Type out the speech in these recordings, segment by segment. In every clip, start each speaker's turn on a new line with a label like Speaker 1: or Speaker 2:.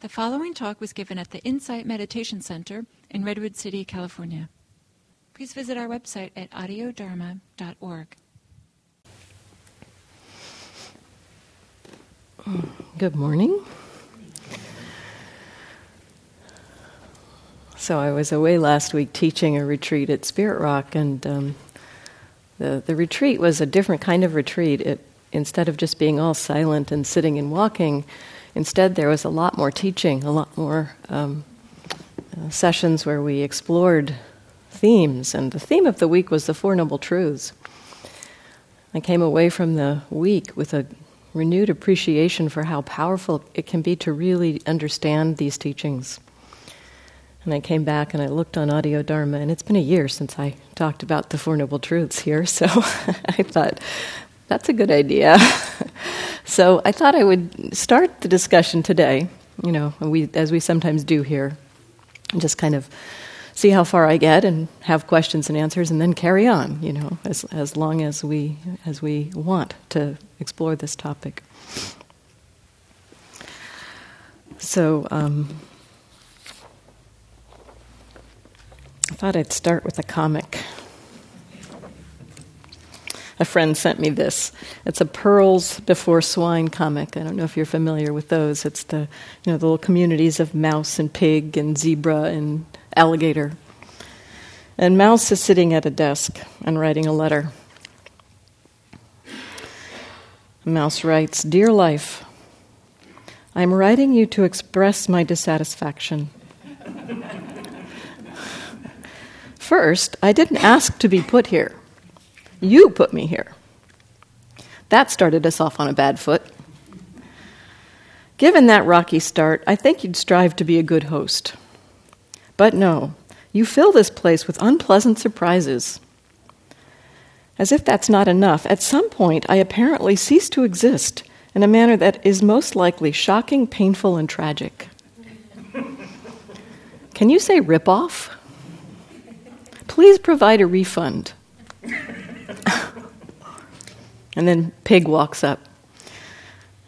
Speaker 1: The following talk was given at the Insight Meditation Center in Redwood City, California. Please visit our website at audiodharma.org.
Speaker 2: Good morning. So I was away last week teaching a retreat at Spirit Rock, and um, the the retreat was a different kind of retreat. It instead of just being all silent and sitting and walking, Instead, there was a lot more teaching, a lot more um, uh, sessions where we explored themes. And the theme of the week was the Four Noble Truths. I came away from the week with a renewed appreciation for how powerful it can be to really understand these teachings. And I came back and I looked on Audio Dharma, and it's been a year since I talked about the Four Noble Truths here, so I thought that's a good idea. so I thought I would start the discussion today, you know, we, as we sometimes do here, and just kind of see how far I get and have questions and answers, and then carry on, you know, as, as long as we, as we want to explore this topic. So, um, I thought I'd start with a comic a friend sent me this. It's a Pearls Before Swine comic. I don't know if you're familiar with those. It's the you know the little communities of mouse and pig and zebra and alligator. And Mouse is sitting at a desk and writing a letter. Mouse writes, Dear Life, I'm writing you to express my dissatisfaction. First, I didn't ask to be put here. You put me here. That started us off on a bad foot. Given that rocky start, I think you'd strive to be a good host. But no, you fill this place with unpleasant surprises. As if that's not enough, at some point I apparently cease to exist in a manner that is most likely shocking, painful, and tragic. Can you say rip off? Please provide a refund. and then Pig walks up.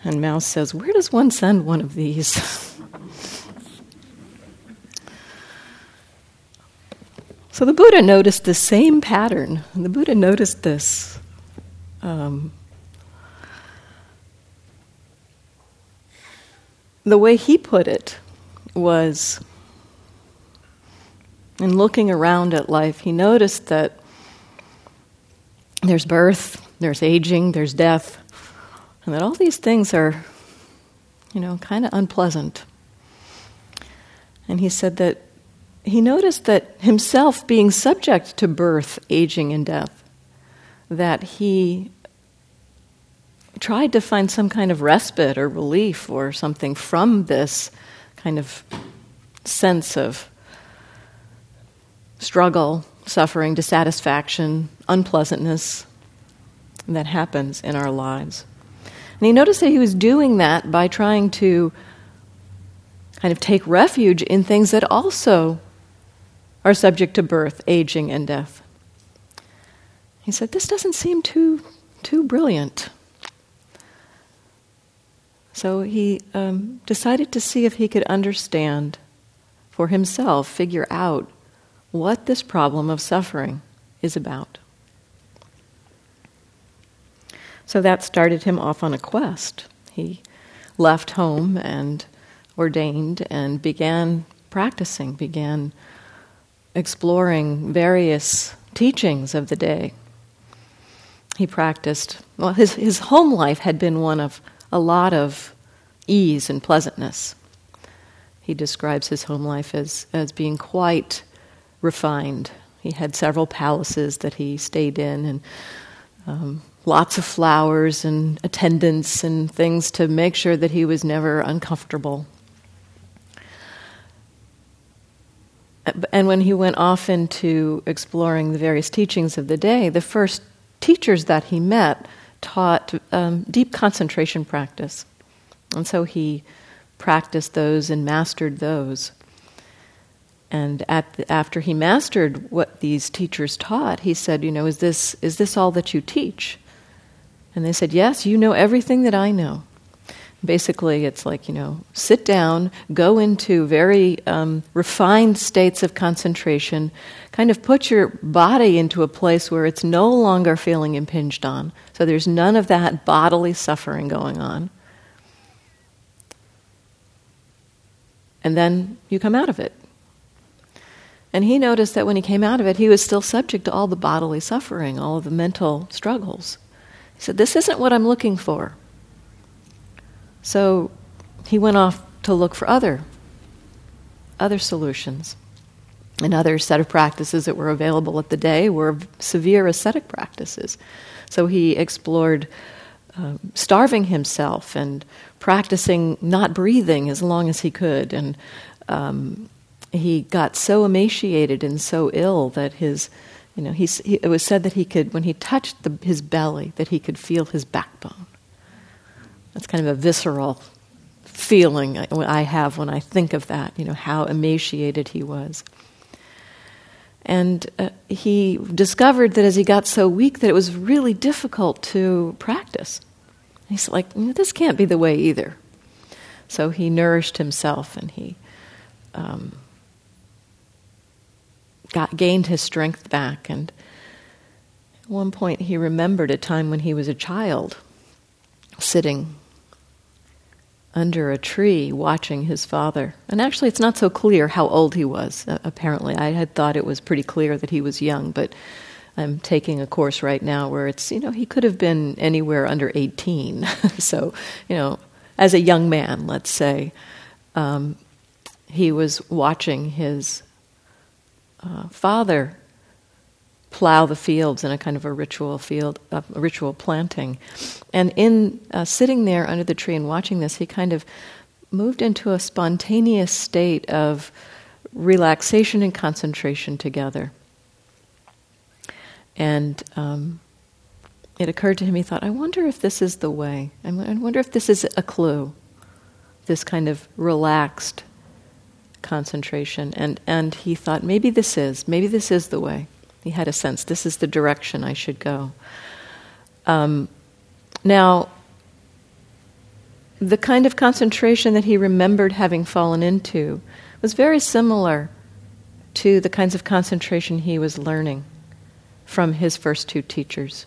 Speaker 2: And Mouse says, Where does one send one of these? so the Buddha noticed the same pattern. The Buddha noticed this. Um, the way he put it was in looking around at life, he noticed that there's birth, there's aging, there's death, and that all these things are, you know, kind of unpleasant. And he said that he noticed that himself being subject to birth, aging, and death, that he tried to find some kind of respite or relief or something from this kind of sense of struggle suffering, dissatisfaction, unpleasantness that happens in our lives. And he noticed that he was doing that by trying to kind of take refuge in things that also are subject to birth, aging, and death. He said, This doesn't seem too, too brilliant. So he um, decided to see if he could understand for himself, figure out what this problem of suffering is about. So that started him off on a quest. He left home and ordained and began practicing, began exploring various teachings of the day. He practiced, well, his, his home life had been one of a lot of ease and pleasantness. He describes his home life as, as being quite refined. He had several palaces that he stayed in and um, lots of flowers and attendants and things to make sure that he was never uncomfortable. And when he went off into exploring the various teachings of the day, the first teachers that he met taught um, deep concentration practice. And so he practiced those and mastered those. And the, after he mastered what these teachers taught, he said, "You know, is this is this all that you teach?" And they said, "Yes, you know everything that I know." Basically, it's like, you know, sit down, go into very um, refined states of concentration, kind of put your body into a place where it's no longer feeling impinged on. So there's none of that bodily suffering going on. And then you come out of it. And he noticed that when he came out of it, he was still subject to all the bodily suffering, all of the mental struggles. He said, This isn't what I'm looking for. So he went off to look for other, other solutions. Another set of practices that were available at the day were severe ascetic practices. So he explored uh, starving himself and practicing not breathing as long as he could. And um, he got so emaciated and so ill that his, you know, he, it was said that he could, when he touched the, his belly, that he could feel his backbone. That's kind of a visceral feeling I have when I think of that, you know, how emaciated he was. And uh, he discovered that as he got so weak that it was really difficult to practice. He's like, this can't be the way either. So he nourished himself and he um, got, gained his strength back. And at one point, he remembered a time when he was a child sitting under a tree watching his father. And actually, it's not so clear how old he was, uh, apparently. I had thought it was pretty clear that he was young, but I'm taking a course right now where it's, you know, he could have been anywhere under 18. so, you know, as a young man, let's say, um, he was watching his uh, father plow the fields in a kind of a ritual field, a ritual planting. And in uh, sitting there under the tree and watching this, he kind of moved into a spontaneous state of relaxation and concentration together. And um, it occurred to him, he thought, I wonder if this is the way. I wonder if this is a clue, this kind of relaxed concentration. And, and he thought, maybe this is, maybe this is the way. He had a sense this is the direction I should go. Um, now, the kind of concentration that he remembered having fallen into was very similar to the kinds of concentration he was learning from his first two teachers.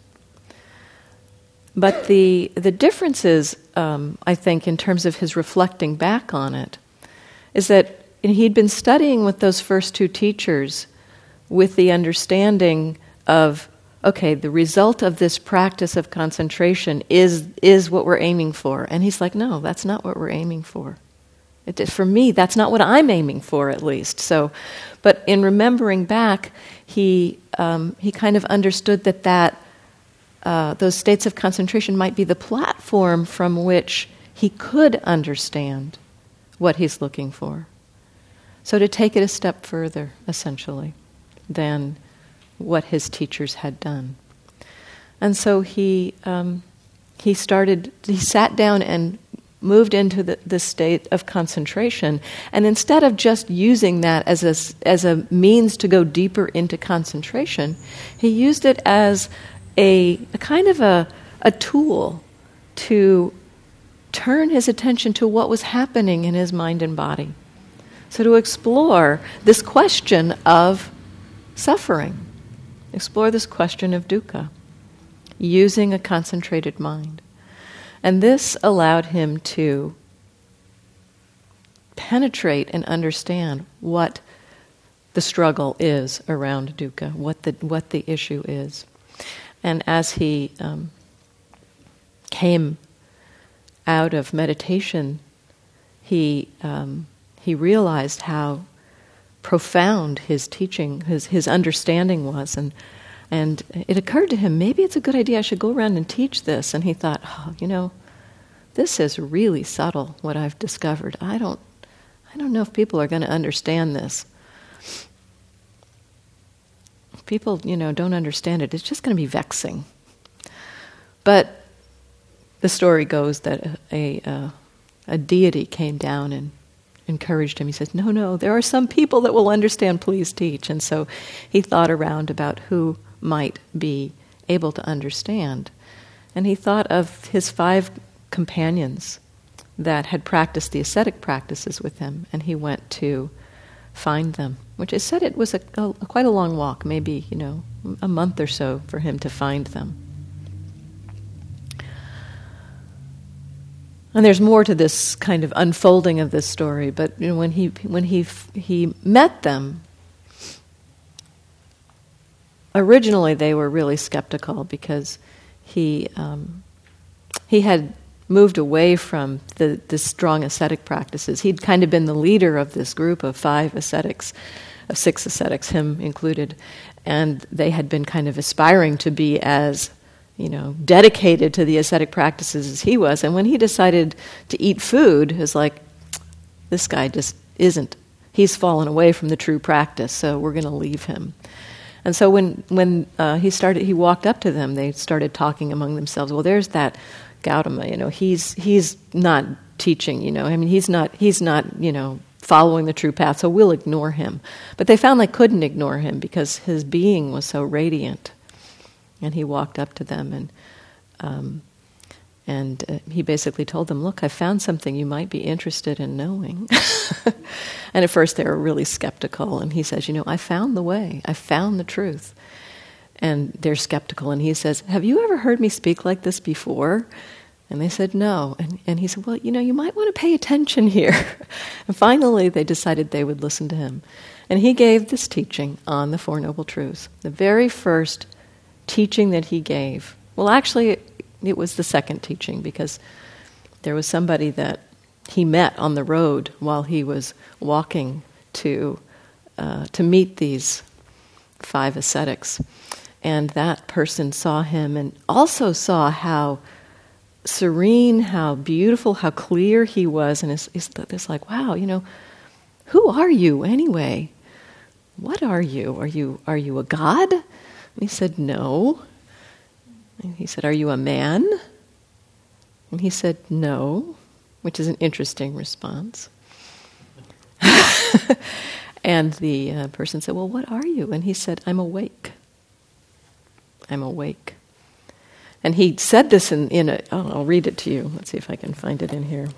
Speaker 2: But the, the differences, um, I think, in terms of his reflecting back on it, is that he'd been studying with those first two teachers with the understanding of okay, the result of this practice of concentration is is what we're aiming for. And he's like, no, that's not what we're aiming for. It, for me, that's not what I'm aiming for, at least. So, but in remembering back, he um, he kind of understood that that uh, those states of concentration might be the platform from which he could understand what he's looking for. So to take it a step further, essentially than what his teachers had done. And so he, um, he started, he sat down and moved into the, state of concentration. And instead of just using that as a, as a means to go deeper into concentration, he used it as a, a kind of a, a tool to turn his attention to what was happening in his mind and body. So, to explore this question of suffering. Explore this question of dukkha using a concentrated mind. And this allowed him to penetrate and understand what the struggle is around dukkha, what the, what the issue is. And as he um, came out of meditation, he, um, he realized how profound his teaching, his, his understanding was. And, and it occurred to him, maybe it's a good idea I should go around and teach this. And he thought, oh, you know, this is really subtle, what I've discovered. I don't, I don't know if people are going to understand this. People, you know, don't understand it, it's just going to be vexing. But the story goes that a, a, uh, a deity came down and encouraged him. He says, No, no, there are some people that will understand, please teach. And so he thought around about who might be able to understand. And he thought of his five companions that had practiced the ascetic practices with him, and he went to find them. Which I said it was a, a, quite a long walk, maybe you know a month or so for him to find them. And there's more to this kind of unfolding of this story, but you know, when he when he he met them, originally they were really skeptical because he um, he had moved away from the, the strong ascetic practices. He'd kind of been the leader of this group of five ascetics, of six ascetics, him included, and they had been kind of aspiring to be as you know dedicated to the ascetic practices as he was. And when he decided to eat food, it was like this guy just isn't. He's fallen away from the true practice, so we're going to leave him. And so when when uh, he started, he walked up to them. They started talking among themselves. Well, there's that Gautama. You know, he's he's not teaching. You know, I mean, he's not he's not you know following the true path. So we'll ignore him. But they found they couldn't ignore him because his being was so radiant. And he walked up to them and. Um, and uh, he basically told them, Look, I found something you might be interested in knowing. and at first they were really skeptical. And he says, You know, I found the way, I found the truth. And they're skeptical. And he says, Have you ever heard me speak like this before? And they said, No. And, and he said, Well, you know, you might want to pay attention here. and finally, they decided they would listen to him. And he gave this teaching on the Four Noble Truths. The very first teaching that he gave. Well, actually, it was the second teaching because there was somebody that he met on the road while he was walking to uh, to meet these five ascetics, and that person saw him and also saw how serene, how beautiful, how clear he was, and it's, it's, it's like, wow, you know, who are you anyway? What are you? Are you are you a god? And he said, no. And he said, Are you a man? And he said, No, which is an interesting response. and the uh, person said, Well, what are you? And he said, I'm awake. I'm awake. And he said this in, in a, oh, I'll read it to you. Let's see if I can find it in here.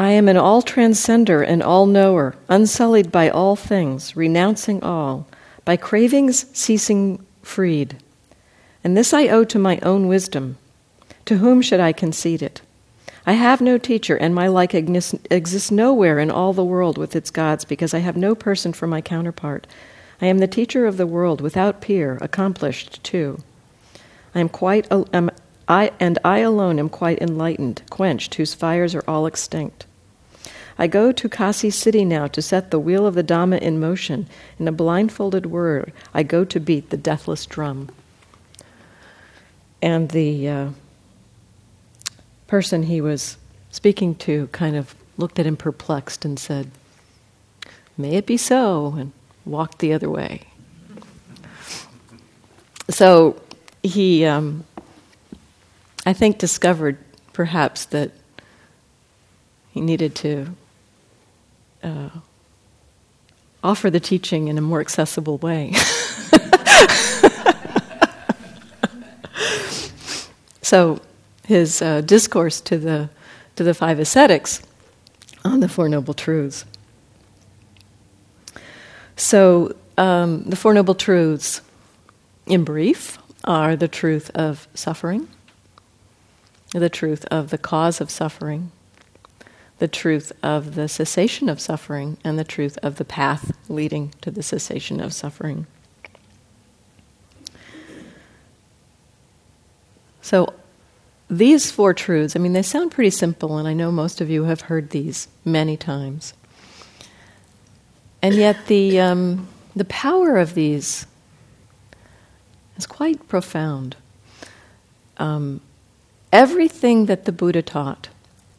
Speaker 2: I am an all transcender and all knower, unsullied by all things, renouncing all, by cravings ceasing freed. And this I owe to my own wisdom. To whom should I concede it? I have no teacher, and my like exists nowhere in all the world with its gods, because I have no person for my counterpart. I am the teacher of the world, without peer, accomplished too. I am quite am, I, and I alone am quite enlightened, quenched, whose fires are all extinct. I go to Kasi city now to set the wheel of the Dhamma in motion. In a blindfolded word, I go to beat the deathless drum. And the uh, person he was speaking to kind of looked at him perplexed and said, May it be so, and walked the other way. So he um, I think, discovered perhaps that he needed to uh, offer the teaching in a more accessible way. so, his uh, discourse to the to the five ascetics on the Four Noble Truths. So, um, the Four Noble Truths, in brief, are the truth of suffering the truth of the cause of suffering, the truth of the cessation of suffering, and the truth of the path leading to the cessation of suffering. So, these four truths, I mean, they sound pretty simple, and I know most of you have heard these many times. And yet, the, um, the power of these is quite profound. Um, everything that the Buddha taught,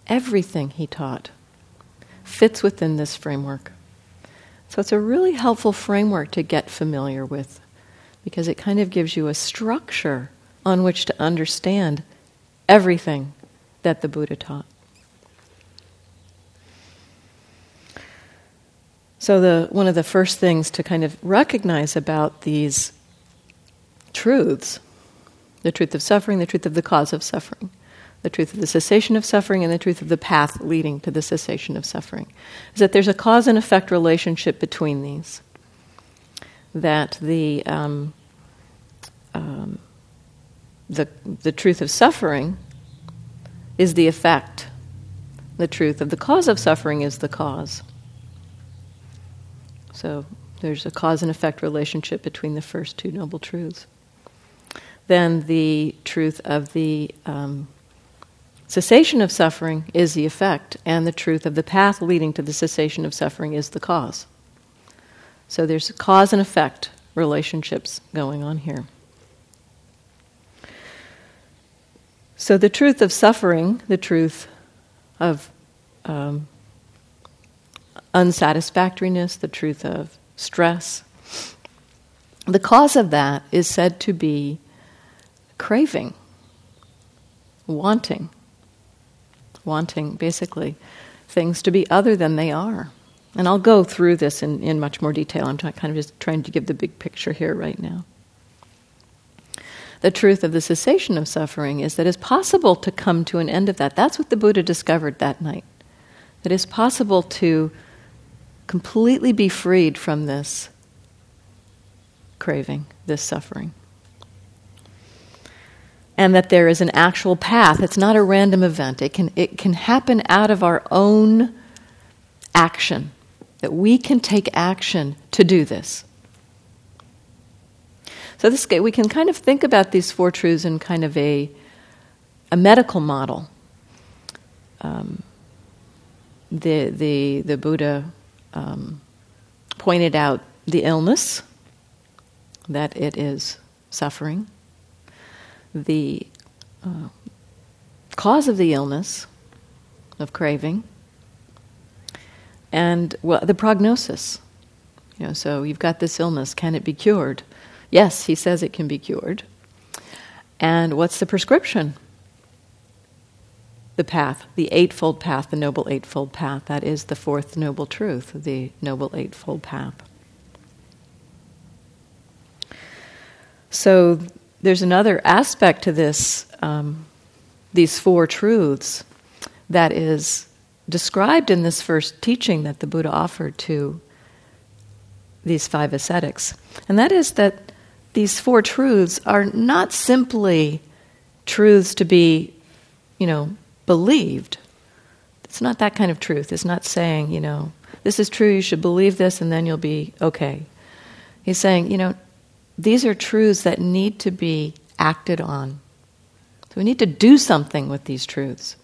Speaker 2: everything he taught fits within this framework. So it's a really helpful framework to get familiar with because it kind of gives you a structure on which to understand everything that the Buddha taught. So, the, one of the first things to kind of recognize about these truths the truth of suffering, the truth of the cause of suffering, the truth of the cessation of suffering, and the truth of the path leading to the cessation of suffering is that there's a cause and effect relationship between these. That the, um, um, the, the truth of suffering is the effect, the truth of the cause of suffering is the cause. So there's a cause and effect relationship between the first two noble truths. Then the truth of the um, cessation of suffering is the effect, and the truth of the path leading to the cessation of suffering is the cause. So there's cause and effect relationships going on here. So the truth of suffering, the truth of um, unsatisfactoriness, the truth of stress. The cause of that is said to be craving, wanting, wanting basically things to be other than they are. And I'll go through this in, in much more detail. I'm kind of just trying to give the big picture here right now. The truth of the cessation of suffering is that it's possible to come to an end of that. That's what the Buddha discovered that night. That it's possible to completely be freed from this craving, this suffering. And that there is an actual path. It's not a random event. It can, it can happen out of our own action. That we can take action to do this. So this we can kind of think about these four truths in kind of a, a medical model. Um, the, the, the Buddha um, pointed out the illness, that it is suffering, the uh, cause of the illness, of craving, and well, the prognosis. You know, so you've got this illness. Can it be cured? Yes, he says it can be cured. And what's the prescription? the path, the Eightfold Path, the Noble Eightfold Path. That is the fourth Noble Truth, the Noble Eightfold Path. So there's another aspect to this, um, these four truths, that is described in this first teaching that the Buddha offered to these five ascetics. And that is that these four truths are not simply truths to be, you know, believed. It's not that kind of truth. It's not saying, you know, this is true, you should believe this, and then you'll be okay. He's saying, you know, these are truths that need to be acted on. So we need to do something with these truths.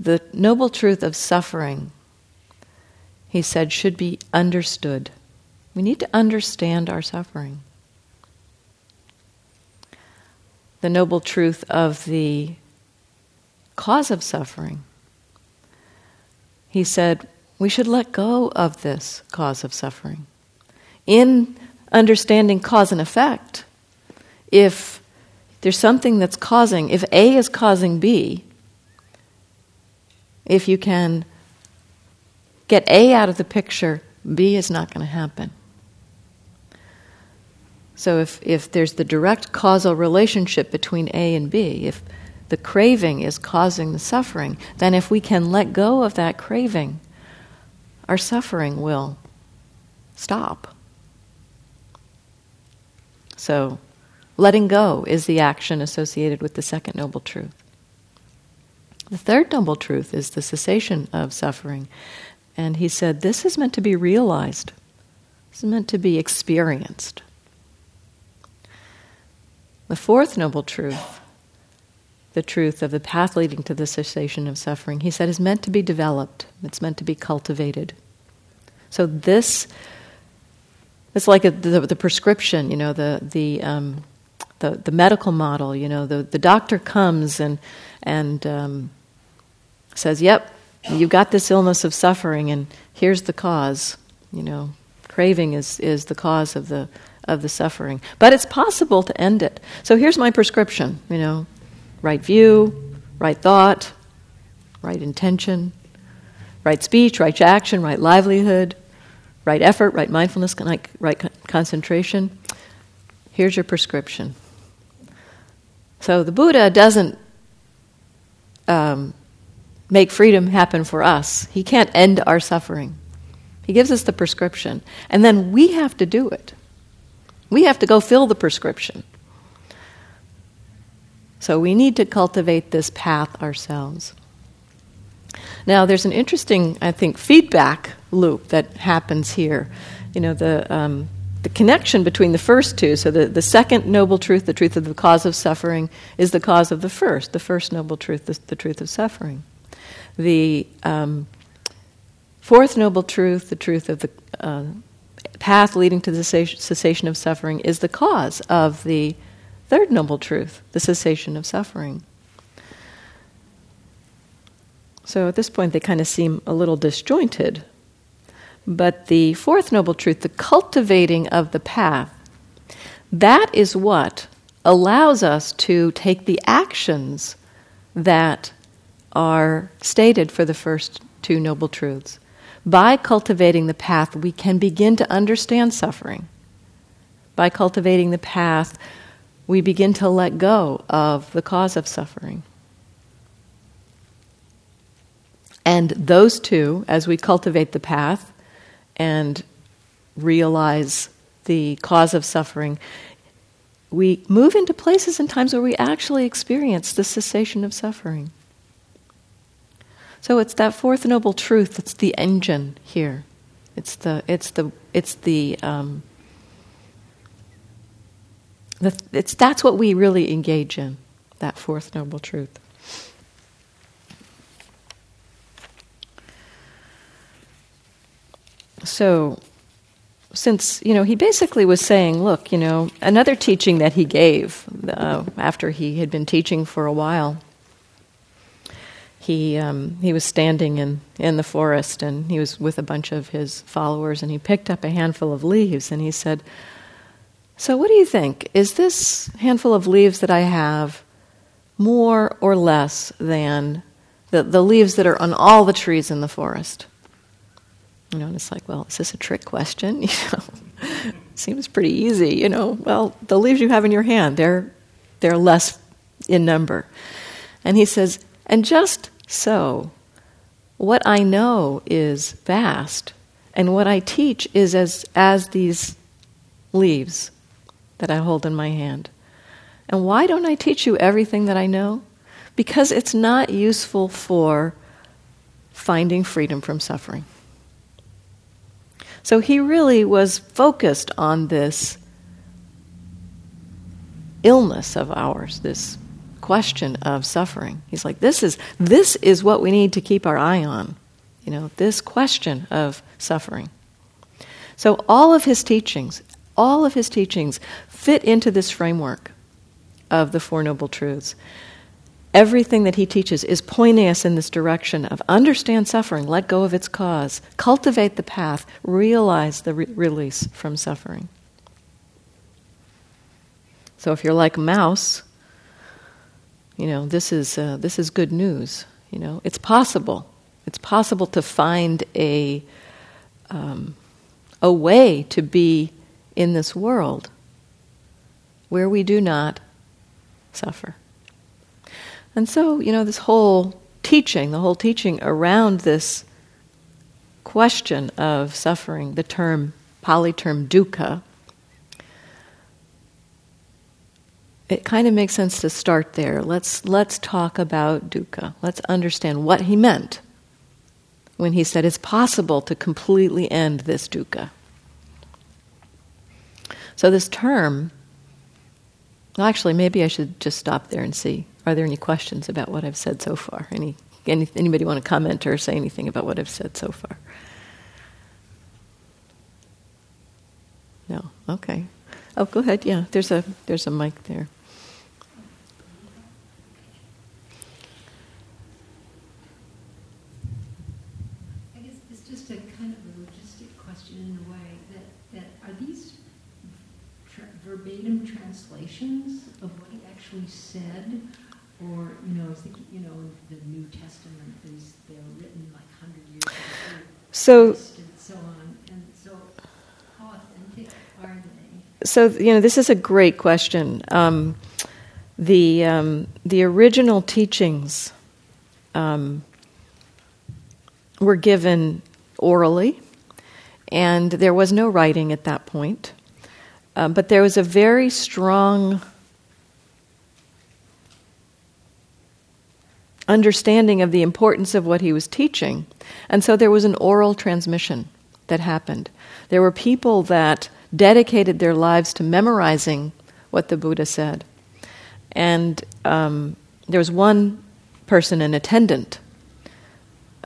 Speaker 2: The noble truth of suffering, he said, should be understood. We need to understand our suffering. The noble truth of the cause of suffering. He said, we should let go of this cause of suffering. In understanding cause and effect, if there's something that's causing, if A is causing B, if you can get A out of the picture, B is not going to happen. So if, if there's the direct causal relationship between A and B, if the craving is causing the suffering, then if we can let go of that craving, our suffering will stop. So, letting go is the action associated with the second noble truth. The third noble truth is the cessation of suffering. And he said, This is meant to be realized, this is meant to be experienced. The fourth noble truth the truth of the path leading to the cessation of suffering, he said, is meant to be developed, it's meant to be cultivated. So this, it's like a, the, the, prescription, you know, the, the, um, the, the, medical model, you know, the, the doctor comes and, and um, says, Yep, you've got this illness of suffering, and here's the cause. You know, craving is, is the cause of the, of the suffering. But it's possible to end it. So here's my prescription you know, right view, right thought, right intention, right speech, right action, right livelihood, right effort, right mindfulness, right concentration. Here's your prescription. So the Buddha doesn't um, make freedom happen for us. He can't end our suffering. He gives us the prescription. And then we have to do it. We have to go fill the prescription. So we need to cultivate this path ourselves. Now, there's an interesting, I think, feedback loop that happens here. You know, the, um, the connection between the first two, so the, the second noble truth, the truth of the cause of suffering, is the cause of the first, the first noble truth, the, the truth of suffering. The um, fourth noble truth, the truth of the uh, path leading to the cessation of suffering, is the cause of the third noble truth, the cessation of suffering. So at this point, they kind of seem a little disjointed. But the fourth noble truth, the cultivating of the path, that is what allows us to take the actions that are stated for the first two noble truths. By cultivating the path, we can begin to understand suffering. By cultivating the path, we begin to let go of the cause of suffering. And those two, as we cultivate the path and realize the cause of suffering, we move into places and times where we actually experience the cessation of suffering. So it's that fourth noble truth that's the engine here. It's the it's the it's the um, the, it's that's what we really engage in. That fourth noble truth. So, since, you know, he basically was saying, look, you know, another teaching that he gave uh, after he had been teaching for a while, he, um, he was standing in, in the forest and he was with a bunch of his followers and he picked up a handful of leaves and he said, So, what do you think? Is this handful of leaves that I have more or less than the, the leaves that are on all the trees in the forest? You know, and it's like, well, is this a trick question? You know, seems pretty easy. You know, well, the leaves you have in your hand, they're they're less in number. And he says, and just so, what I know is vast, and what I teach is as as these leaves that I hold in my hand. And why don't I teach you everything that I know? Because it's not useful for finding freedom from suffering. So he really was focused on this illness of ours, this question of suffering. He's like, this is, this is what we need to keep our eye on, you know, this question of suffering. So all of his teachings, all of his teachings fit into this framework of the Four Noble Truths everything that he teaches is pointing us in this direction of understand suffering, let go of its cause, cultivate the path, realize the re- release from suffering. So if you're like mouse, you know this is uh, this is good news. You know it's possible. It's possible to find a um, a way to be in this world where we do not suffer. And so, you know, this whole teaching, the whole teaching around this question of suffering, the term, Pali term dukkha, it kind of makes sense to start there. Let's, let's talk about dukkha. Let's understand what he meant when he said it's possible to completely end this dukkha. So, this term, well, actually, maybe I should just stop there and see are there any questions about what I've said so far? Any, any anybody want to comment or say anything about what I've said so far? No. Okay. Oh, go ahead. Yeah, there's a there's a mic there.
Speaker 3: I guess it's just a kind of a logistic question in a way that, that are these verbatim translations of what he actually said, or you know, the, you know, the New Testament is they're written like hundred years ago,
Speaker 2: So,
Speaker 3: so on, and so how authentic are they?
Speaker 2: so you know, this is a great question. Um, the um, the original teachings um, were given orally, and there was no writing at that point. Um, but there was a very strong understanding of the importance of what he was teaching. And so there was an oral transmission that happened. There were people that dedicated their lives to memorizing what the Buddha said. And um, there was one person, an attendant,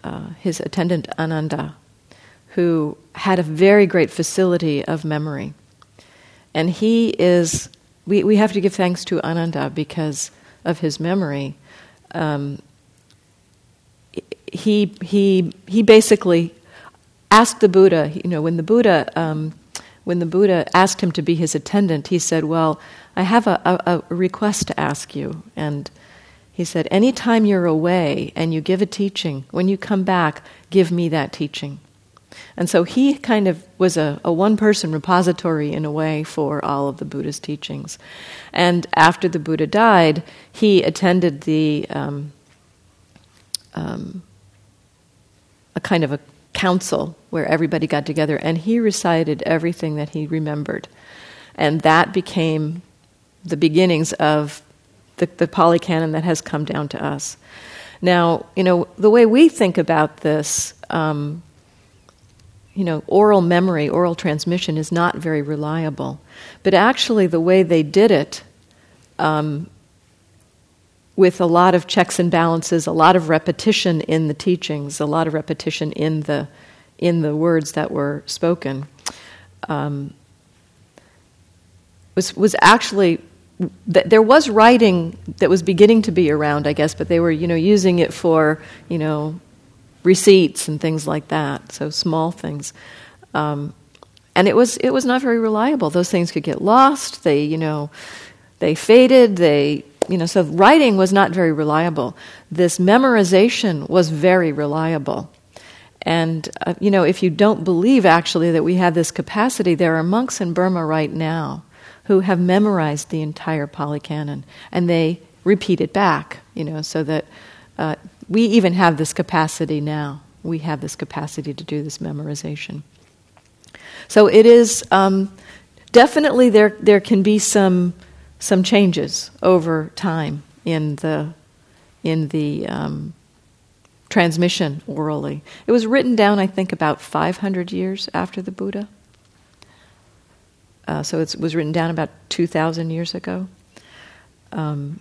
Speaker 2: uh, his attendant Ananda, who had a very great facility of memory. And he is, we, we have to give thanks to Ananda because of his memory. Um, he, he, he basically asked the Buddha, you know, when the Buddha, um, when the Buddha asked him to be his attendant, he said, Well, I have a, a, a request to ask you. And he said, Anytime you're away and you give a teaching, when you come back, give me that teaching. And so he kind of was a, a one person repository in a way for all of the Buddha's teachings. And after the Buddha died, he attended the um, um, a kind of a council where everybody got together and he recited everything that he remembered. And that became the beginnings of the, the Pali Canon that has come down to us. Now, you know, the way we think about this, um, you know, oral memory, oral transmission is not very reliable. But actually, the way they did it, um, with a lot of checks and balances, a lot of repetition in the teachings, a lot of repetition in the in the words that were spoken, um, was was actually there was writing that was beginning to be around, I guess, but they were you know using it for you know receipts and things like that, so small things. Um, and it was it was not very reliable. Those things could get lost. They you know they faded. They you know, so writing was not very reliable. This memorization was very reliable. And, uh, you know, if you don't believe actually that we have this capacity, there are monks in Burma right now who have memorized the entire Pali Canon and they repeat it back, you know, so that uh, we even have this capacity now. We have this capacity to do this memorization. So it is um, definitely there, there can be some some changes over time in the in the um, transmission orally. It was written down, I think, about 500 years after the Buddha. Uh, so it was written down about 2,000 years ago. Um,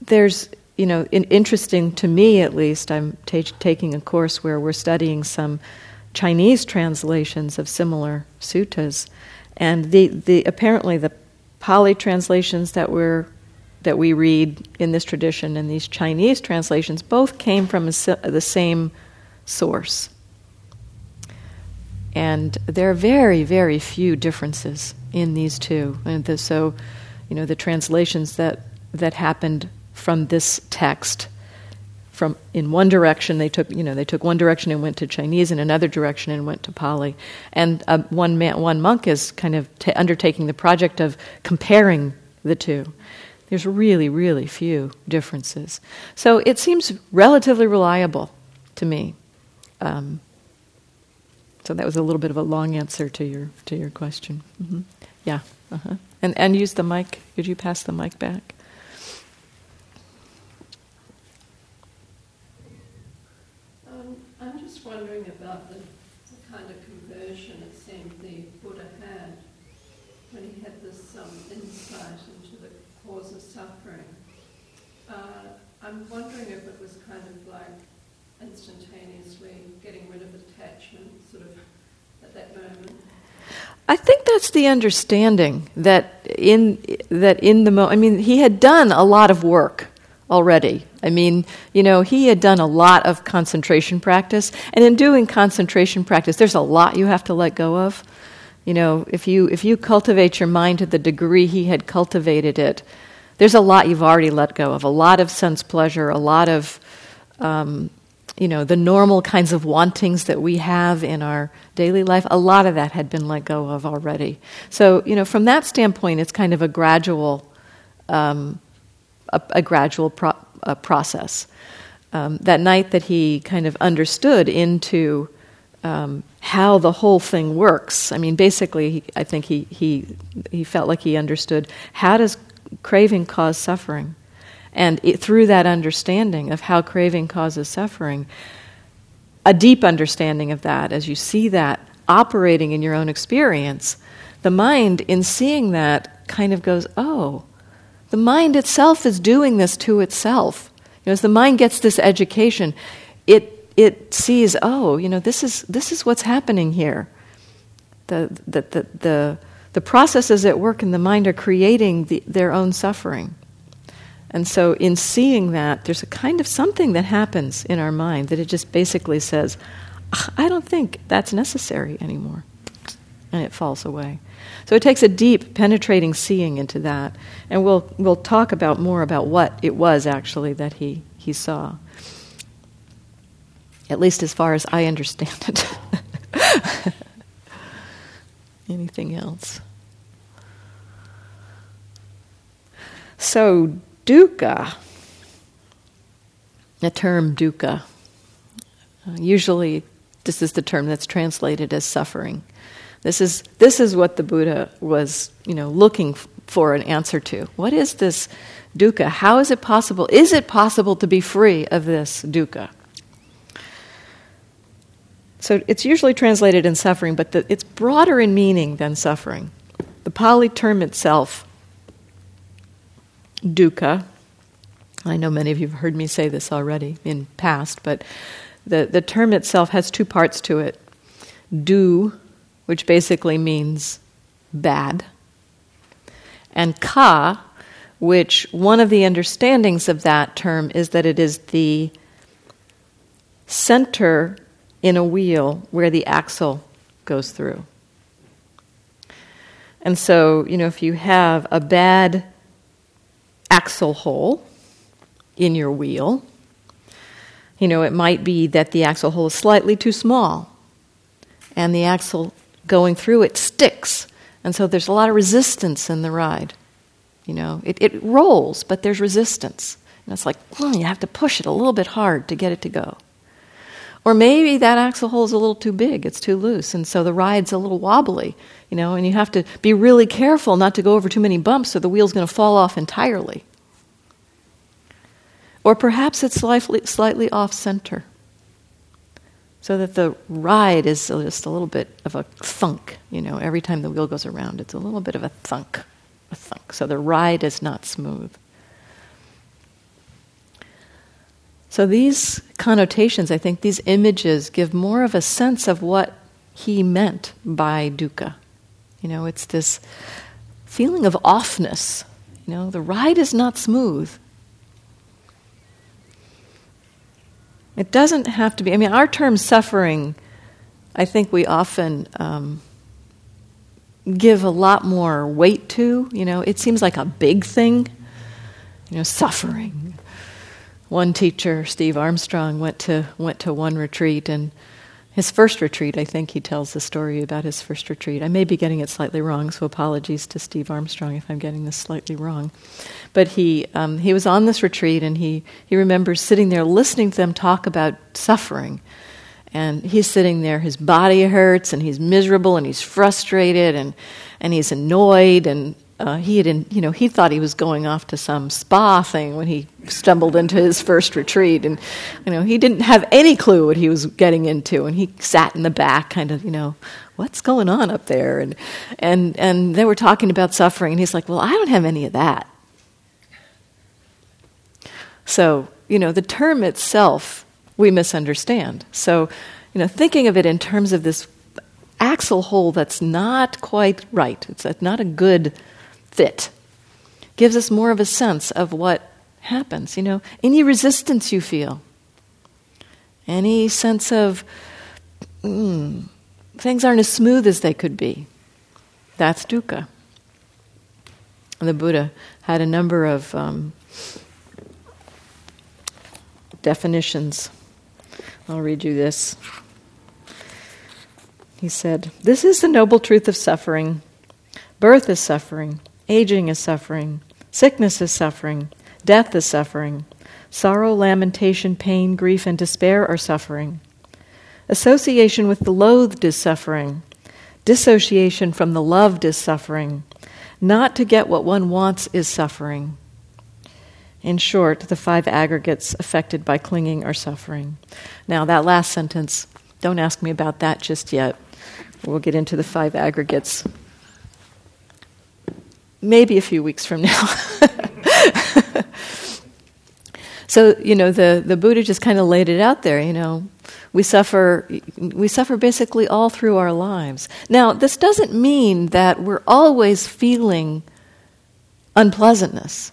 Speaker 2: there's, you know, in, interesting to me at least, I'm t- taking a course where we're studying some Chinese translations of similar suttas. And the, the, apparently the Pali translations that we're that we read in this tradition and these Chinese translations both came from a, the same source. And there are very, very few differences in these two. And the, so, you know, the translations that, that happened from this text from in one direction they took you know they took one direction and went to Chinese in another direction and went to Pali. And uh, one man one monk is kind of t- undertaking the project of comparing the two. There's really really few differences. So it seems relatively reliable to me. Um, so that was a little bit of a long answer to your to your question. Mm-hmm. yeah uh-huh. and and use the mic. Could you pass the mic back
Speaker 4: wondering about the, the, kind of conversion it seemed the Buddha had when he had this um, insight into the cause of suffering. Uh, I'm wondering if it was kind of like instantaneously getting rid of attachment, sort of at that moment.
Speaker 2: I think that's the understanding that in that in the mo- I mean, he had done a lot of work already. I mean, you know, he had done a lot of concentration practice, and in doing concentration practice, there's a lot you have to let go of. You know, if you if you cultivate your mind to the degree he had cultivated it, there's a lot you've already let go of. A lot of sense pleasure, a lot of um, you know, the normal kinds of wantings that we have in our daily life, a lot of that had been let go of already. So, you know, from that standpoint, it's kind of a gradual, um, a, a, gradual pro- a process. Um, that night that he kind of understood into um, how the whole thing works. I mean, basically, he, I think he, he, he felt like he understood how does craving cause suffering? And it, through that understanding of how craving causes suffering, a deep understanding of that, as you see that operating in your own experience, the mind, in seeing that, kind of goes, oh, the mind itself is doing this to itself. You know, as the mind gets this education, it it sees, oh, you know, this is this is what's happening here. The the the the, the processes at work in the mind are creating the, their own suffering. And so, in seeing that, there's a kind of something that happens in our mind that it just basically says, I don't think that's necessary anymore. And it falls away. So, it takes a deep, penetrating seeing into that. And we'll, we'll talk about more about what it was actually that he, he saw. At least as far as I understand it. Anything else? So, dukkha, the term dukkha, uh, usually this is the term that's translated as suffering. This is, this is what the Buddha was you know, looking for an answer to. What is this dukkha? How is it possible? Is it possible to be free of this dukkha? So it's usually translated in suffering, but the, it's broader in meaning than suffering. The Pali term itself dukkha. I know many of you have heard me say this already in past, but the, the term itself has two parts to it. Du, which basically means bad, and ka, which one of the understandings of that term is that it is the center in a wheel where the axle goes through. And so, you know, if you have a bad axle hole in your wheel. You know, it might be that the axle hole is slightly too small and the axle going through it sticks. And so there's a lot of resistance in the ride. You know, it, it rolls, but there's resistance. And it's like, hmm, you have to push it a little bit hard to get it to go. Or maybe that axle hole is a little too big, it's too loose, and so the ride's a little wobbly, you know, and you have to be really careful not to go over too many bumps or the wheel's going to fall off entirely. Or perhaps it's slightly off center, so that the ride is just a little bit of a thunk, you know, every time the wheel goes around, it's a little bit of a thunk, a thunk. So the ride is not smooth. So these connotations, I think these images give more of a sense of what he meant by dukkha. You know, it's this feeling of offness. You know, the ride is not smooth. It doesn't have to be. I mean, our term suffering, I think we often um, give a lot more weight to. You know, it seems like a big thing. You know, suffering one teacher, Steve Armstrong, went to went to one retreat and his first retreat, I think he tells the story about his first retreat. I may be getting it slightly wrong, so apologies to Steve Armstrong if I'm getting this slightly wrong. But he, um, he was on this retreat and he, he remembers sitting there listening to them talk about suffering. And he's sitting there, his body hurts and he's miserable and he's frustrated and, and he's annoyed and uh, he had, in, you know, he thought he was going off to some spa thing when he stumbled into his first retreat, and you know, he didn't have any clue what he was getting into, and he sat in the back, kind of, you know, what's going on up there, and and and they were talking about suffering, and he's like, well, I don't have any of that. So, you know, the term itself we misunderstand. So, you know, thinking of it in terms of this axle hole that's not quite right. It's not a good fit gives us more of a sense of what happens. You know, any resistance you feel, any sense of mm, things aren't as smooth as they could be, that's dukkha. The Buddha had a number of um, definitions. I'll read you this. He said, This is the noble truth of suffering. Birth is suffering, aging is suffering, sickness is suffering, death is suffering, sorrow, lamentation, pain, grief, and despair are suffering. Association with the loathed is suffering, dissociation from the loved is suffering, not to get what one wants is suffering. In short, the five aggregates affected by clinging are suffering. Now, that last sentence, don't ask me about that just yet. We'll get into the five aggregates maybe a few weeks from now. so, you know, the, the Buddha just kind of laid it out there, you know. We suffer, we suffer basically all through our lives. Now, this doesn't mean that we're always feeling unpleasantness.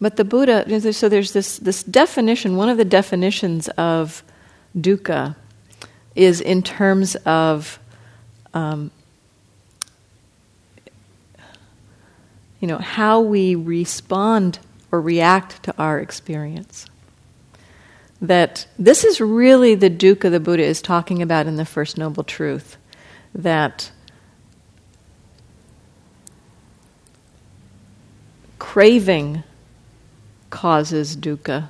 Speaker 2: But the Buddha, so there's this, this definition, one of the definitions of dukkha is in terms of um, you know how we respond or react to our experience. That this is really the dukkha the Buddha is talking about in the First Noble Truth. That craving causes dukkha.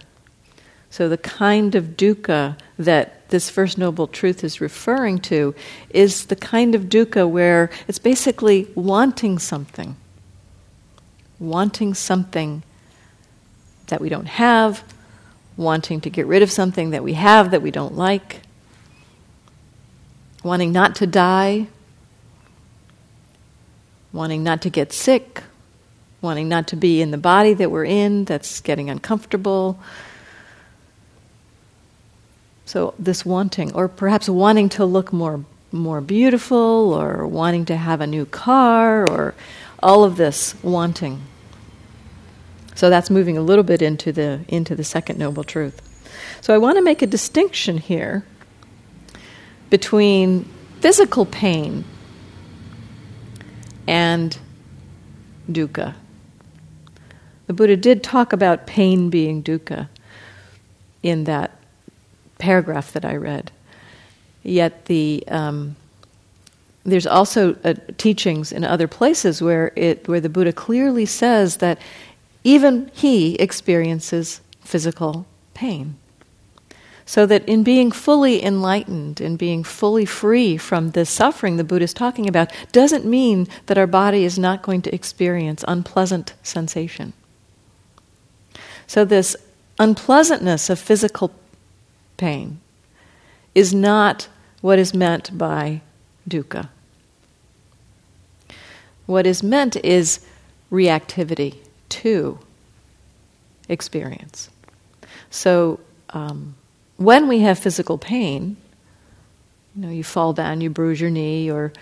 Speaker 2: So, the kind of dukkha that this First Noble Truth is referring to is the kind of dukkha where it's basically wanting something. Wanting something that we don't have, wanting to get rid of something that we have that we don't like, wanting not to die, wanting not to get sick, wanting not to be in the body that we're in that's getting uncomfortable. So, this wanting, or perhaps wanting to look more, more beautiful, or wanting to have a new car, or all of this wanting. So that's moving a little bit into the into the second noble truth. So I want to make a distinction here between physical pain and dukkha. The Buddha did talk about pain being dukkha in that paragraph that I read. Yet the um, there's also uh, teachings in other places where it where the Buddha clearly says that even he experiences physical pain. So that in being fully enlightened, in being fully free from the suffering the Buddha is talking about, doesn't mean that our body is not going to experience unpleasant sensation. So, this unpleasantness of physical pain is not what is meant by dukkha. What is meant is reactivity to experience. So, um, when we have physical pain, you know, you fall down, you bruise your knee, or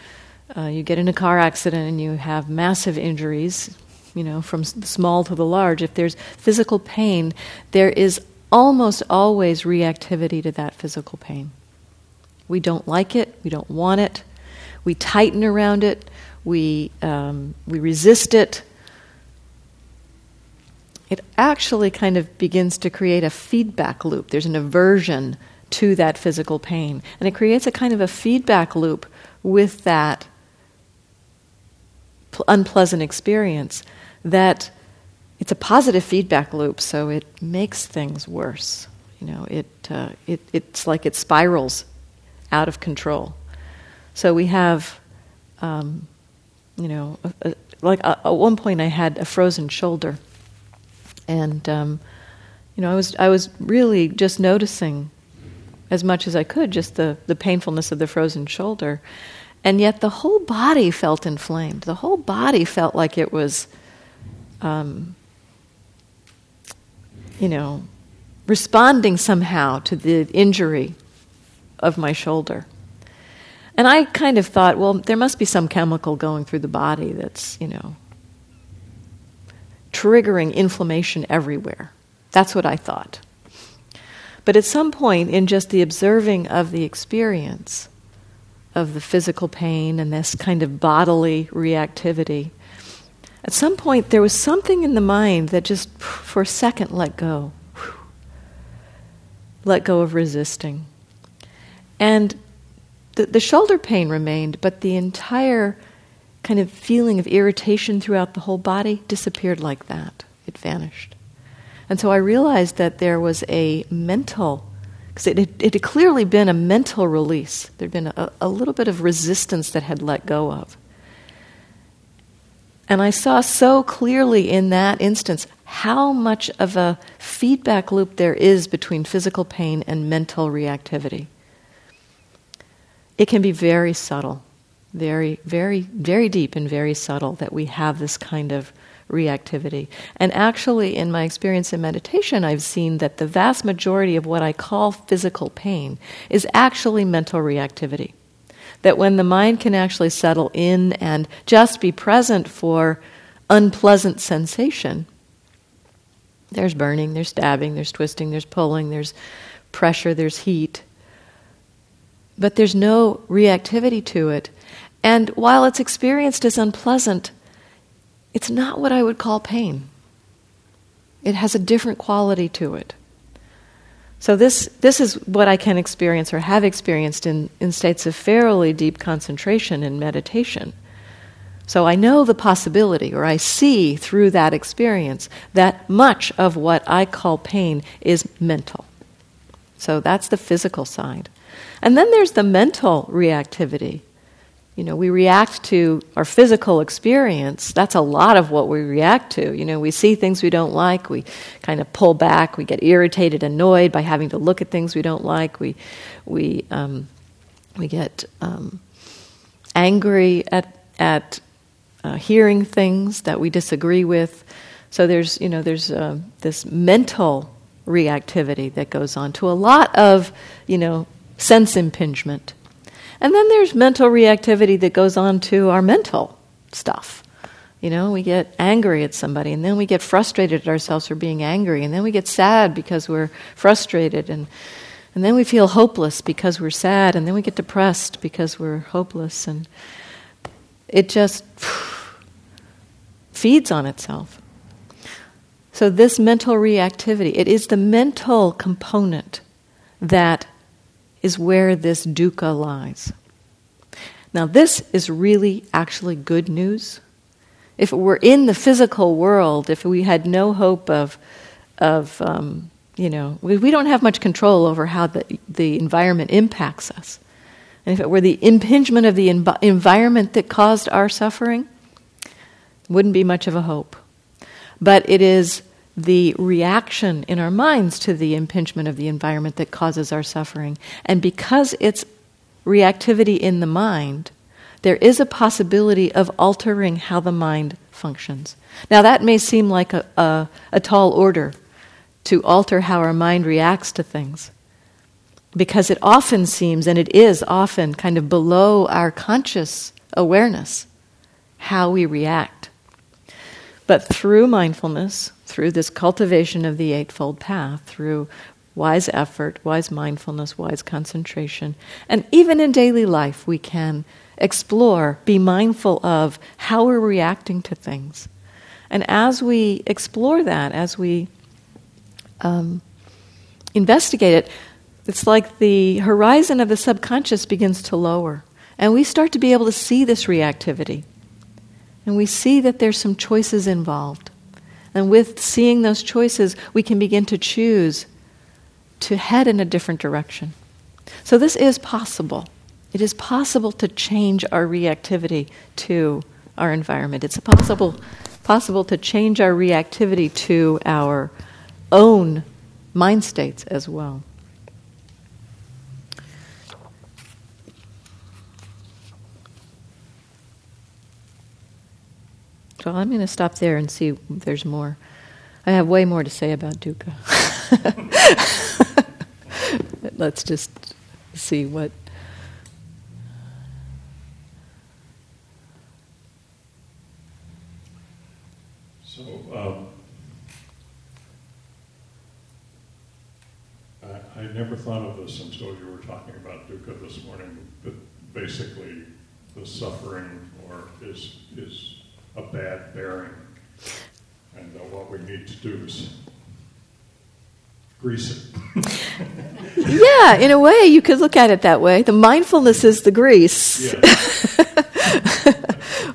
Speaker 2: uh, you get in a car accident and you have massive injuries, you know, from the small to the large. If there's physical pain, there is almost always reactivity to that physical pain. We don't like it, we don't want it, we tighten around it, we, um, we resist it, it actually kind of begins to create a feedback loop. There's an aversion to that physical pain. And it creates a kind of a feedback loop with that pl- unpleasant experience that it's a positive feedback loop, so it makes things worse. You know, it, uh, it, it's like it spirals out of control. So we have, um, you know, a, a, like a, at one point I had a frozen shoulder and um, you know, I was I was really just noticing as much as I could just the the painfulness of the frozen shoulder, and yet the whole body felt inflamed. The whole body felt like it was, um, you know, responding somehow to the injury of my shoulder. And I kind of thought, well, there must be some chemical going through the body that's, you know, triggering inflammation everywhere. That's what I thought. But at some point, in just the observing of the experience of the physical pain and this kind of bodily reactivity, at some point there was something in the mind that just for a second let go. Let go of resisting. And the, the shoulder pain remained, but the entire kind of feeling of irritation throughout the whole body disappeared like that. It vanished. And so I realized that there was a mental, because it, it, it, had clearly been a mental release. There'd been a, a little bit of resistance that had let go of. And I saw so clearly in that instance how much of a feedback loop there is between physical pain and mental reactivity. It can be very subtle, very, very, very deep and very subtle that we have this kind of reactivity. And actually, in my experience in meditation, I've seen that the vast majority of what I call physical pain is actually mental reactivity. That when the mind can actually settle in and just be present for unpleasant sensation, there's burning, there's stabbing, there's twisting, there's pulling, there's pressure, there's heat. But there's no reactivity to it. And while it's experienced as unpleasant, it's not what I would call pain. It has a different quality to it. So this this is what I can experience or have experienced in, in states of fairly deep concentration in meditation. So I know the possibility, or I see through that experience, that much of what I call pain is mental. So that's the physical side. And then there's the mental reactivity. You know, we react to our physical experience. That's a lot of what we react to. You know, we see things we don't like, we kind of pull back, we get irritated, annoyed by having to look at things we don't like, we, we, um, we get um, angry at, at uh, hearing things that we disagree with. So there's, you know, there's uh, this mental reactivity that goes on to a lot of, you know, sense impingement. And then there's mental reactivity that goes on to our mental stuff. You know, we get angry at somebody, and then we get frustrated at ourselves for being angry, and then we get sad because we're frustrated, and, and then we feel hopeless because we're sad, and then we get depressed because we're hopeless, and it just feeds on itself. So, this mental reactivity, it is the mental component that is where this dukkha lies. Now, this is really actually good news. If it were in the physical world, if we had no hope of, of um, you know, we, we don't have much control over how the, the environment impacts us. And if it were the impingement of the env- environment that caused our suffering, wouldn't be much of a hope. But it is the reaction in our minds to the impingement of the environment that causes our suffering. And because it's reactivity in the mind, there is a possibility of altering how the mind functions. Now, that may seem like a, a, a tall order to alter how our mind reacts to things, because it often seems, and it is often, kind of below our conscious awareness how we react. But through mindfulness, through this cultivation of the Eightfold Path, through wise effort, wise mindfulness, wise concentration, and even in daily life, we can explore, be mindful of how we're reacting to things. And as we explore that, as we um, investigate it, it's like the horizon of the subconscious begins to lower. And we start to be able to see this reactivity. And we see that there's some choices involved. And with seeing those choices, we can begin to choose to head in a different direction. So, this is possible. It is possible to change our reactivity to our environment. It's possible, possible to change our reactivity to our own mind states as well. So I'm going to stop there and see if there's more. I have way more to say about dukkha. let's just see what.
Speaker 5: So, um, I, I never thought of this until you were talking about dukkha this morning. But basically, the suffering or is is a bad bearing. And uh, what we need to do is grease it.
Speaker 2: yeah, in a way, you could look at it that way. The mindfulness is the grease.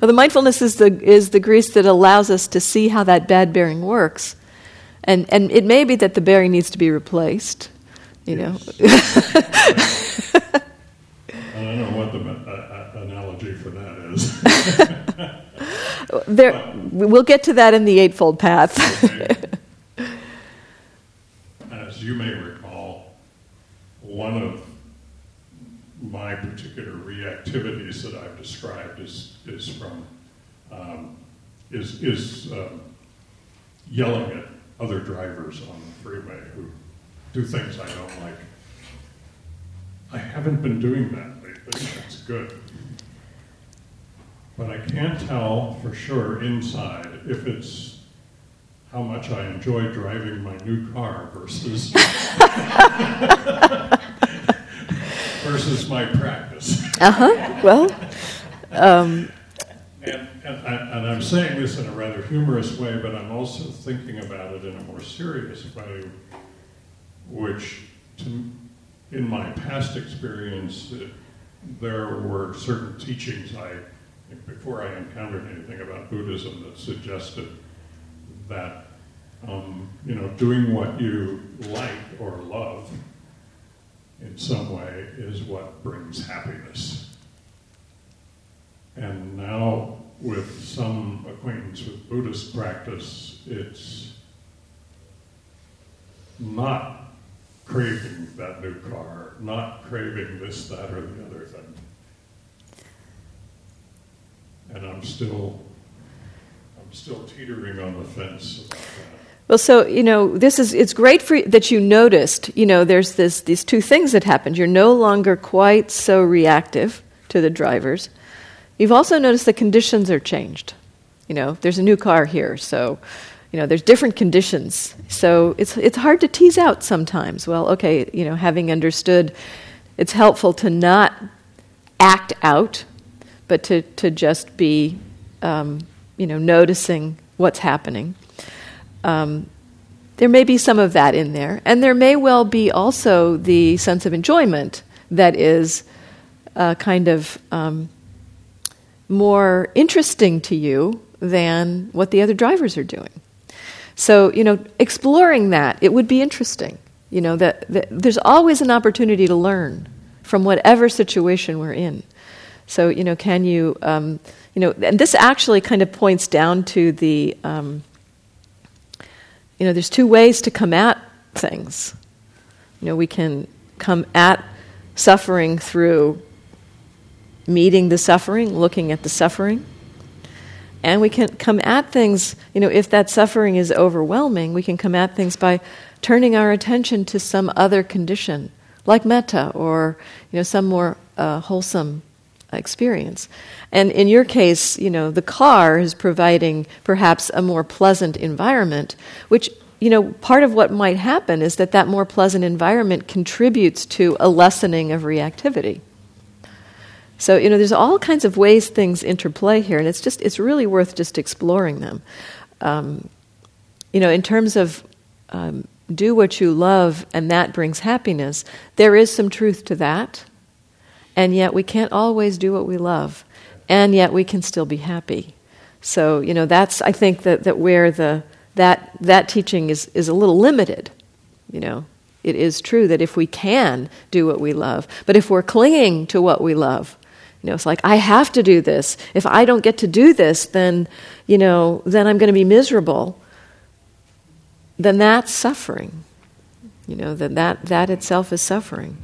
Speaker 2: well, the mindfulness is the, is the grease that allows us to see how that bad bearing works. And, and it may be that the bearing needs to be replaced, you yes.
Speaker 5: know. I don't know what the uh, uh, analogy for that
Speaker 2: is. There, but, we'll get to that in the Eightfold Path.
Speaker 5: okay. As you may recall, one of my particular reactivities that I've described is, is from um, is, is um, yelling at other drivers on the freeway who do things I don't like. I haven't been doing that lately. That's good. But I can't tell for sure inside if it's how much I enjoy driving my new car versus versus my practice.
Speaker 2: uh huh. Well, um,
Speaker 5: and, and, I, and I'm saying this in a rather humorous way, but I'm also thinking about it in a more serious way, which, to, in my past experience, there were certain teachings I, before I encountered anything about Buddhism, that suggested that, um, you know, doing what you like or love in some way is what brings happiness. And now, with some acquaintance with Buddhist practice, it's not craving that new car, not craving this, that, or the other thing. And I'm still, I'm still teetering on the fence.
Speaker 2: Well, so you know, this is it's great for that you noticed. You know, there's this these two things that happened. You're no longer quite so reactive to the drivers. You've also noticed the conditions are changed. You know, there's a new car here, so you know, there's different conditions. So it's it's hard to tease out sometimes. Well, okay, you know, having understood, it's helpful to not act out, but to to just be, um, you know, noticing what's happening. Um, there may be some of that in there, and there may well be also the sense of enjoyment that is uh, kind of um, more interesting to you than what the other drivers are doing. So, you know, exploring that, it would be interesting. You know, that, that there's always an opportunity to learn from whatever situation we're in. So, you know, can you, um, you know, and this actually kind of points down to the, um, you know, there's two ways to come at things. You know, we can come at suffering through meeting the suffering, looking at the suffering. And we can come at things, you know, if that suffering is overwhelming, we can come at things by turning our attention to some other condition, like metta or, you know, some more uh, wholesome experience. And in your case, you know, the car is providing perhaps a more pleasant environment, which you know, part of what might happen is that that more pleasant environment contributes to a lessening of reactivity. So, you know, there's all kinds of ways things interplay here, and it's just, it's really worth just exploring them. Um, you know, in terms of um, do what you love and that brings happiness, there is some truth to that and yet we can't always do what we love, and yet we can still be happy. So, you know, that's, I think, that, that where the, that, that teaching is, is a little limited, you know. It is true that if we can do what we love, but if we're clinging to what we love, you know, it's like, I have to do this. If I don't get to do this, then, you know, then I'm going to be miserable. Then that's suffering. You know, then that, that itself is suffering.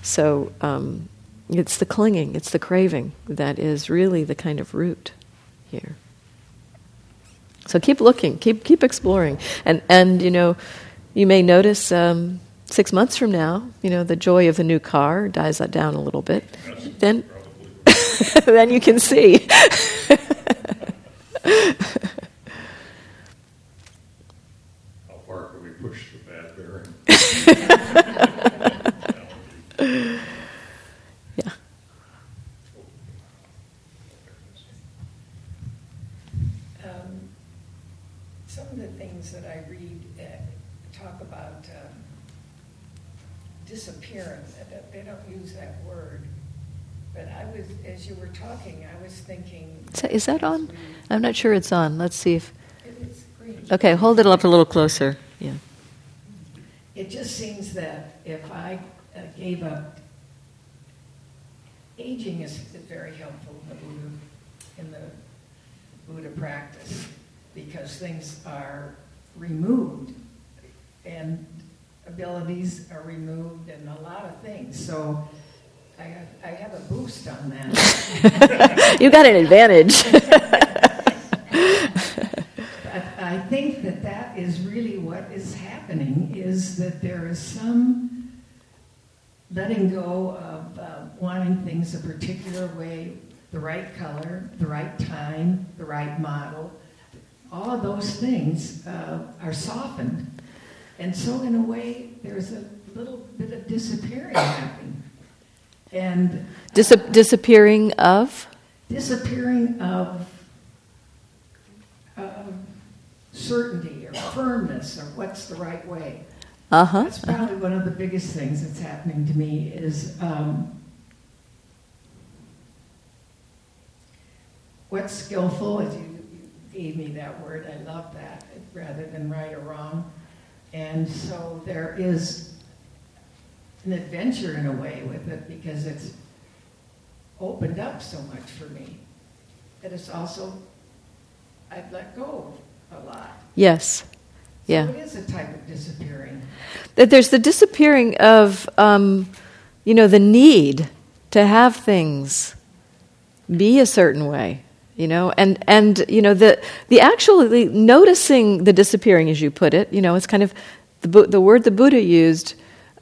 Speaker 2: So, um, it's the clinging, it's the craving that is really the kind of root here. So keep looking, keep keep exploring, and and you know, you may notice um, six months from now, you know, the joy of the new car dies down a little bit. Then, then you can see.
Speaker 5: How far can we push the bad bearing?
Speaker 6: the things that I read uh, talk about um, disappearing. They don't use that word. But I was, as you were talking, I was thinking.
Speaker 2: Is that on? I'm not sure it's on. Let's see if. Okay, hold it up a little closer. Yeah.
Speaker 6: It just seems that if I uh, gave up, aging is very helpful in the Buddha, in the Buddha practice because things are removed and abilities are removed and a lot of things. So I have, I have a boost on that.
Speaker 2: you got an advantage.
Speaker 6: I think that that is really what is happening is that there is some letting go of uh, wanting things a particular way, the right color, the right time, the right model. All of those things uh, are softened. And so, in a way, there's a little bit of disappearing happening. And
Speaker 2: Dis- disappearing of?
Speaker 6: Disappearing of uh, certainty or firmness or what's the right way.
Speaker 2: Uh-huh.
Speaker 6: That's probably one of the biggest things that's happening to me is um, what's skillful, as you gave me that word, I love that, rather than right or wrong. And so there is an adventure in a way with it because it's opened up so much for me. But it's also, I've let go a lot.
Speaker 2: Yes. Yeah.
Speaker 6: So it is a type of disappearing.
Speaker 2: That there's the disappearing of, um, you know, the need to have things be a certain way, you know, and and you know the the actually noticing the disappearing, as you put it, you know, it's kind of the the word the Buddha used,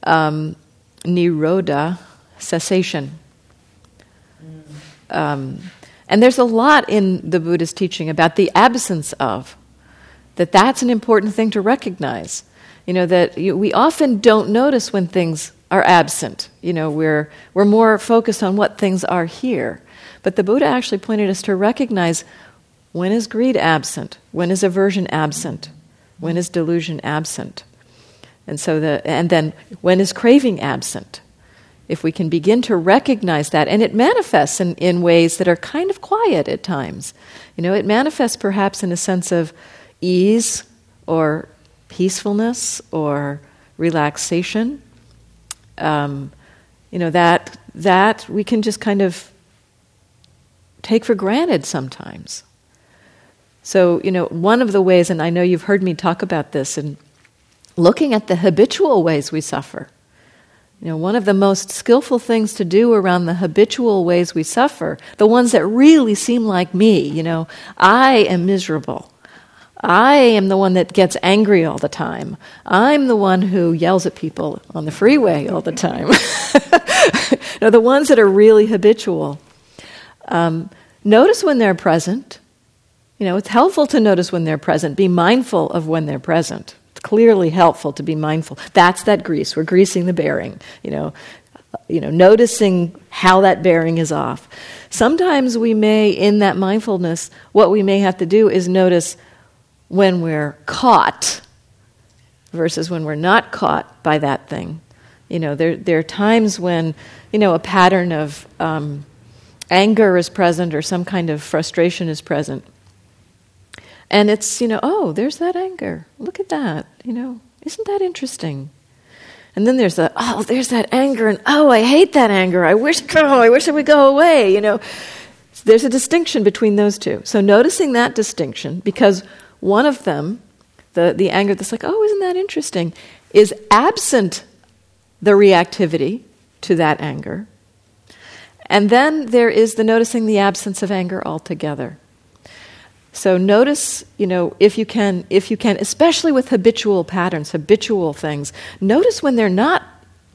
Speaker 2: um, nirodha, cessation. Um, and there's a lot in the Buddha's teaching about the absence of that that's an important thing to recognize. You know, that you, we often don't notice when things are absent. You know, we're, we're more focused on what things are here. But the Buddha actually pointed us to recognize when is greed absent? When is aversion absent? When is delusion absent? And so the, and then when is craving absent? If we can begin to recognize that, and it manifests in, in ways that are kind of quiet at times. You know, it manifests perhaps in a sense of ease or peacefulness or relaxation. Um, you know that that we can just kind of take for granted sometimes. So you know one of the ways, and I know you've heard me talk about this, and looking at the habitual ways we suffer. You know, one of the most skillful things to do around the habitual ways we suffer, the ones that really seem like me, you know, I am miserable. I am the one that gets angry all the time. I'm the one who yells at people on the freeway all the time. no, the ones that are really habitual. Um, notice when they're present. You know, it's helpful to notice when they're present. Be mindful of when they're present. It's clearly helpful to be mindful. That's that grease. We're greasing the bearing. You know, you know, noticing how that bearing is off. Sometimes we may, in that mindfulness, what we may have to do is notice when we're caught versus when we're not caught by that thing. You know, there, there are times when, you know, a pattern of um, anger is present or some kind of frustration is present. And it's, you know, oh, there's that anger. Look at that. You know, isn't that interesting? And then there's the, oh, there's that anger, and oh, I hate that anger. I wish, oh, I wish it would go away. You know, there's a distinction between those two. So noticing that distinction, because one of them, the, the anger that's like, oh, isn't that interesting, is absent the reactivity to that anger. And then there is the noticing the absence of anger altogether. So notice, you know, if you can, if you can, especially with habitual patterns, habitual things, notice when they're not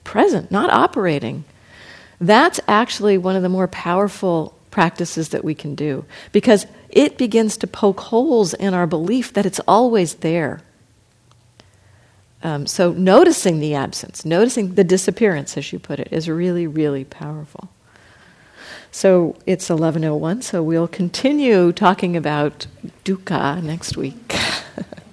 Speaker 2: present, not operating. That's actually one of the more powerful practices that we can do because it begins to poke holes in our belief that it's always there. Um, so, noticing the absence, noticing the disappearance, as you put it, is really, really powerful. So, it's 1101, so we'll continue talking about dukkha next week.